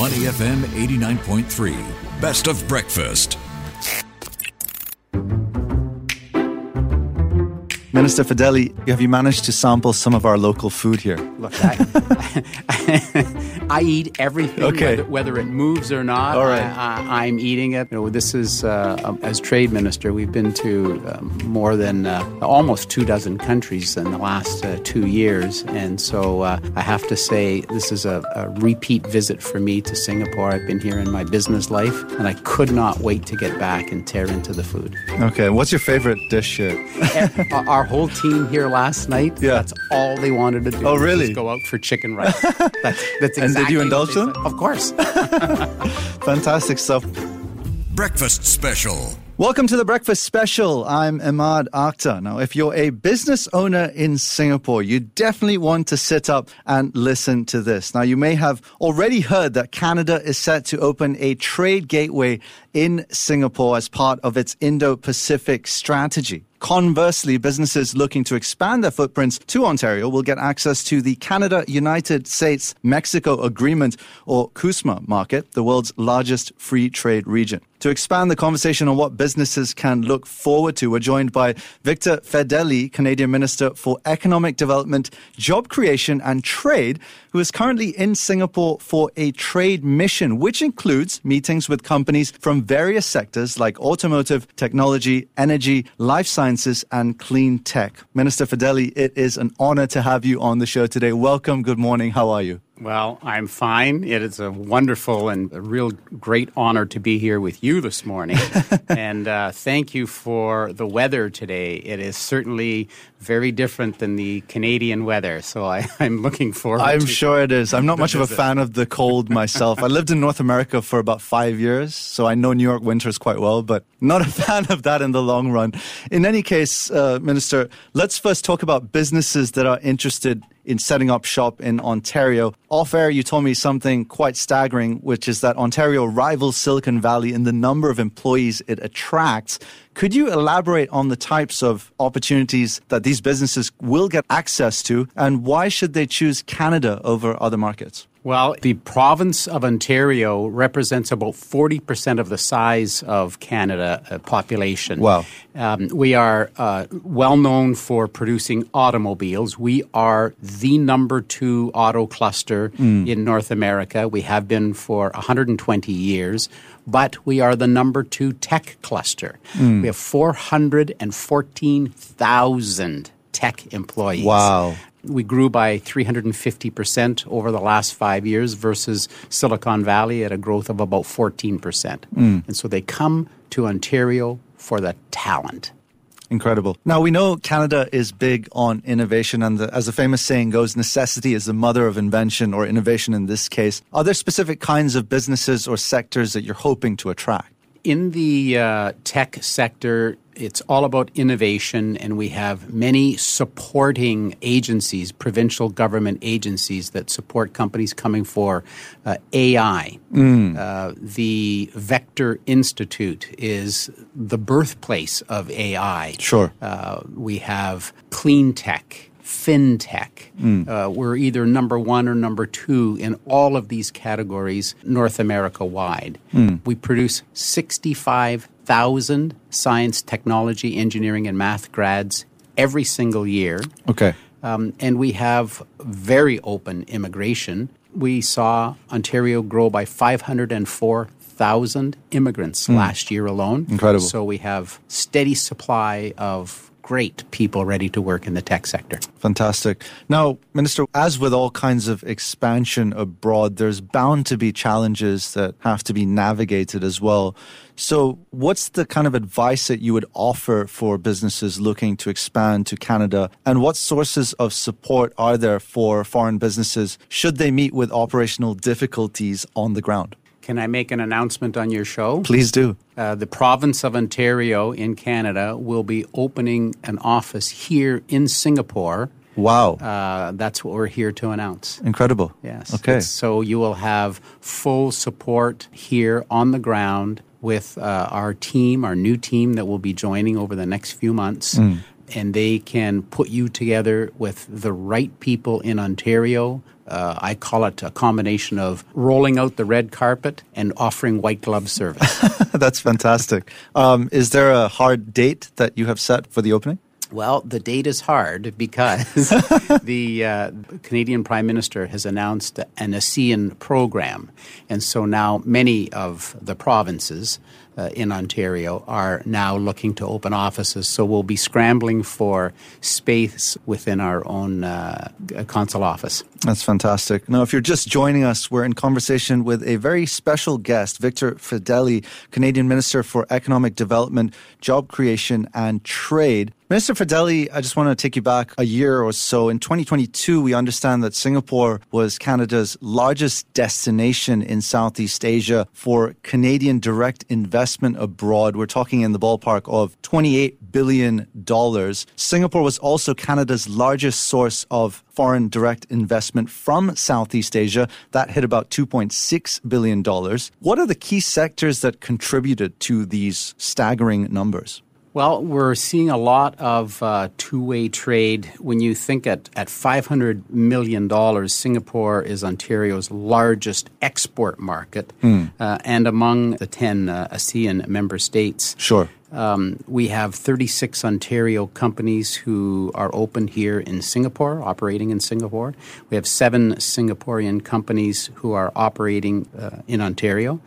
Money FM 89.3. Best of breakfast. Minister Fedeli, have you managed to sample some of our local food here? Look, I, I eat everything, Okay. whether, whether it moves or not. All right. I, am eating it. You know, this is uh, um, as trade minister, we've been to um, more than uh, almost two dozen countries in the last uh, two years, and so uh, I have to say this is a, a repeat visit for me to Singapore. I've been here in my business life, and I could not wait to get back and tear into the food. Okay, what's your favorite dish here? our, our whole team here last night. Yeah. that's all they wanted to do. Oh, really? just go out for chicken rice. that's, that's And did you indulge they them? Of course. Fantastic stuff. Breakfast special. Welcome to the Breakfast Special. I'm Emaad Akhtar. Now, if you're a business owner in Singapore, you definitely want to sit up and listen to this. Now, you may have already heard that Canada is set to open a trade gateway in Singapore as part of its Indo Pacific strategy. Conversely, businesses looking to expand their footprints to Ontario will get access to the Canada United States Mexico Agreement or CUSMA market, the world's largest free trade region. To expand the conversation on what businesses can look forward to, we're joined by Victor Fedeli, Canadian Minister for Economic Development, Job Creation and Trade, who is currently in Singapore for a trade mission, which includes meetings with companies from various sectors like automotive, technology, energy, life sciences, and clean tech. Minister Fedeli, it is an honor to have you on the show today. Welcome. Good morning. How are you? Well, I'm fine. It is a wonderful and a real great honor to be here with you this morning. and uh, thank you for the weather today. It is certainly very different than the Canadian weather. So I, I'm looking forward to I'm sure it is. I'm not much of a fan of the cold myself. I lived in North America for about five years, so I know New York winters quite well, but not a fan of that in the long run. In any case, uh, Minister, let's first talk about businesses that are interested in setting up shop in Ontario. Off air, you told me something quite staggering, which is that Ontario rivals Silicon Valley in the number of employees it attracts. Could you elaborate on the types of opportunities that these businesses will get access to, and why should they choose Canada over other markets? Well, the province of Ontario represents about 40% of the size of Canada uh, population. Wow. Um, we are uh, well known for producing automobiles. We are the number two auto cluster in North America. We have been for 120 years, but we are the number two tech cluster. We have 414,000 tech employees. Wow. We grew by 350% over the last five years versus Silicon Valley at a growth of about 14%. Mm. And so they come to Ontario for the talent. Incredible. Now, we know Canada is big on innovation, and the, as the famous saying goes, necessity is the mother of invention or innovation in this case. Are there specific kinds of businesses or sectors that you're hoping to attract? In the uh, tech sector, it's all about innovation, and we have many supporting agencies, provincial government agencies that support companies coming for uh, AI. Uh, the Vector Institute is the birthplace of AI. Sure. Uh, we have clean tech, fintech. Uh, we're either number one or number two in all of these categories, North America wide. We produce 65,000 science, technology, engineering, and math grads every single year. Okay. Um, and we have very open immigration. We saw Ontario grow by 504,000 immigrants last year alone. Incredible. So we have steady supply of great people ready to work in the tech sector. Fantastic. Now, Minister, as with all kinds of expansion abroad, there's bound to be challenges that have to be navigated as well. So, what's the kind of advice that you would offer for businesses looking to expand to Canada? And what sources of support are there for foreign businesses should they meet with operational difficulties on the ground? Can I make an announcement on your show? Please do. Uh, the province of Ontario in Canada will be opening an office here in Singapore. Wow. Uh, that's what we're here to announce. Incredible. Yes. Okay. It's- So you will have full support here on the ground with uh, our team, our new team that will be joining over the next few months. And they can put you together with the right people in Ontario. Uh, I call it a combination of rolling out the red carpet and offering white glove service. That's fantastic. Um, is there a hard date that you have set for the opening? Well, the date is hard because the uh, Canadian Prime Minister has announced an ASEAN program. And so now many of the provinces in Ontario are now looking to open offices. So we'll be scrambling for space within our own uh, consul office. That's fantastic. Now, if you're just joining us, we're in conversation with a very special guest, Victor Fedeli, Canadian Minister for Economic Development, Job Creation, and Trade. Minister Fedeli, I just want to take you back a year or so. In 2022, we understand that Singapore was Canada's largest destination in Southeast Asia for Canadian direct investment abroad. We're talking in the ballpark of $28 billion. Singapore was also Canada's largest source of foreign direct investment from Southeast Asia. That hit about $2.6 billion. What are the key sectors that contributed to these staggering numbers? Well, we're seeing a lot of uh, two way trade. When you think at, at $500 million, Singapore is Ontario's largest export market mm. uh, and among the 10 uh, ASEAN member states. Sure. Um, we have 36 Ontario companies who are open here in Singapore, operating in Singapore. We have seven Singaporean companies who are operating uh, in Ontario.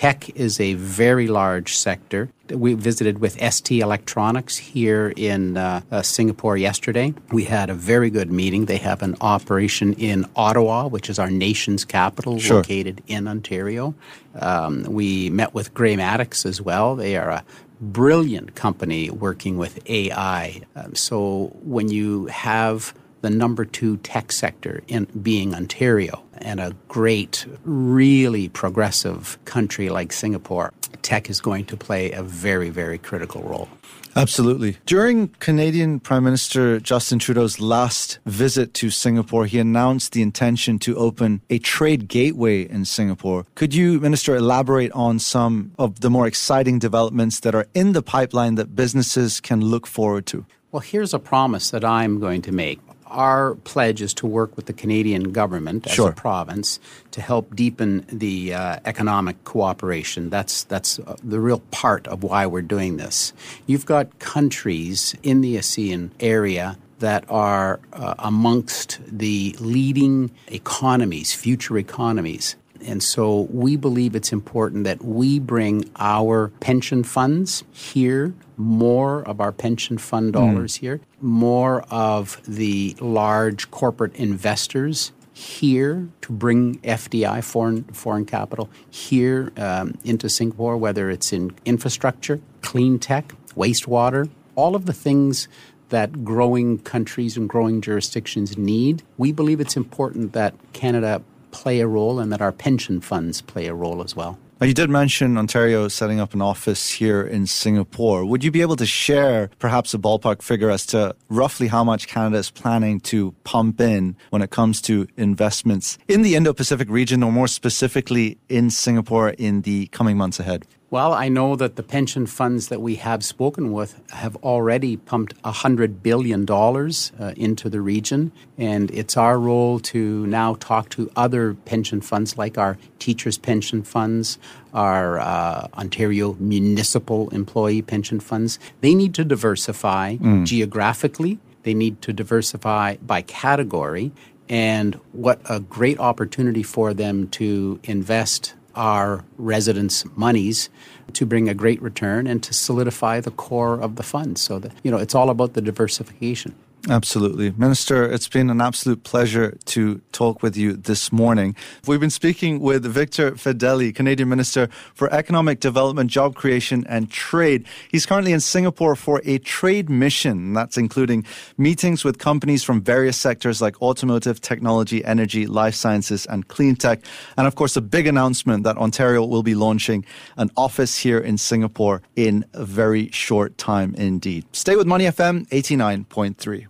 Tech is a very large sector. We visited with ST Electronics here in uh, uh, Singapore yesterday. We had a very good meeting. They have an operation in Ottawa, which is our nation's capital, sure. located in Ontario. Um, we met with Graymatics as well. They are a brilliant company working with AI. Um, so when you have the number two tech sector in being Ontario and a great, really progressive country like Singapore, tech is going to play a very, very critical role. Absolutely. During Canadian Prime Minister Justin Trudeau's last visit to Singapore, he announced the intention to open a trade gateway in Singapore. Could you, Minister, elaborate on some of the more exciting developments that are in the pipeline that businesses can look forward to? Well, here's a promise that I'm going to make our pledge is to work with the Canadian government as sure. a province to help deepen the uh, economic cooperation. That's that's uh, the real part of why we're doing this. You've got countries in the ASEAN area that are uh, amongst the leading economies, future economies. And so we believe it's important that we bring our pension funds here, more of our pension fund hmm. dollars mm. here, more of the large corporate investors here to bring FDI, foreign, foreign capital, here um, into Singapore, whether it's in infrastructure, clean tech, wastewater, all of the things that growing countries and growing jurisdictions need. We believe it's important that Canada play a role and that our pension funds play a role as well. You did mention Ontario setting up an office here in Singapore. Would you be able to share perhaps a ballpark figure as to roughly how much Canada is planning to pump in when it comes to investments in the Indo Pacific region, or more specifically in Singapore in the coming months ahead? Well, I know that the pension funds that we have spoken with have already pumped $100 billion uh, into the region. And it's our role to now talk to other pension funds like our teachers' pension funds, our uh, Ontario municipal employee pension funds. They need to diversify mm. geographically, they need to diversify by category. And what a great opportunity for them to invest our residents' monies to bring a great return and to solidify the core of the fund. So that you know, it's all about the diversification. Absolutely. Minister, it's been an absolute pleasure to talk with you this morning. We've been speaking with Victor Fedeli, Canadian Minister for Economic Development, Job Creation and Trade. He's currently in Singapore for a trade mission. That's including meetings with companies from various sectors like automotive, technology, energy, life sciences, and clean tech. And of course, a big announcement that Ontario will be launching an office here in Singapore in a very short time indeed. Stay with Money FM 89.3.